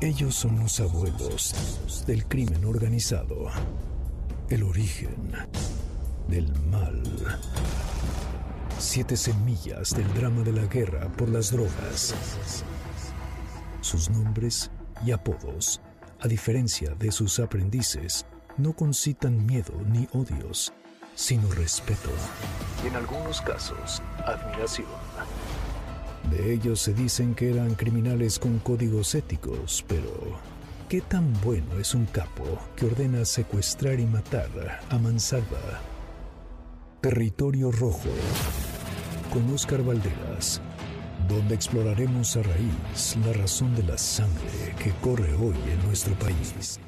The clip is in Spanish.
Ellos son los abuelos del crimen organizado. El origen del mal. Siete semillas del drama de la guerra por las drogas. Sus nombres y apodos, a diferencia de sus aprendices, no concitan miedo ni odios, sino respeto. Y en algunos casos, admiración. De ellos se dicen que eran criminales con códigos éticos, pero ¿qué tan bueno es un capo que ordena secuestrar y matar a mansalva? Territorio Rojo, con Oscar Valderas, donde exploraremos a raíz la razón de la sangre que corre hoy en nuestro país.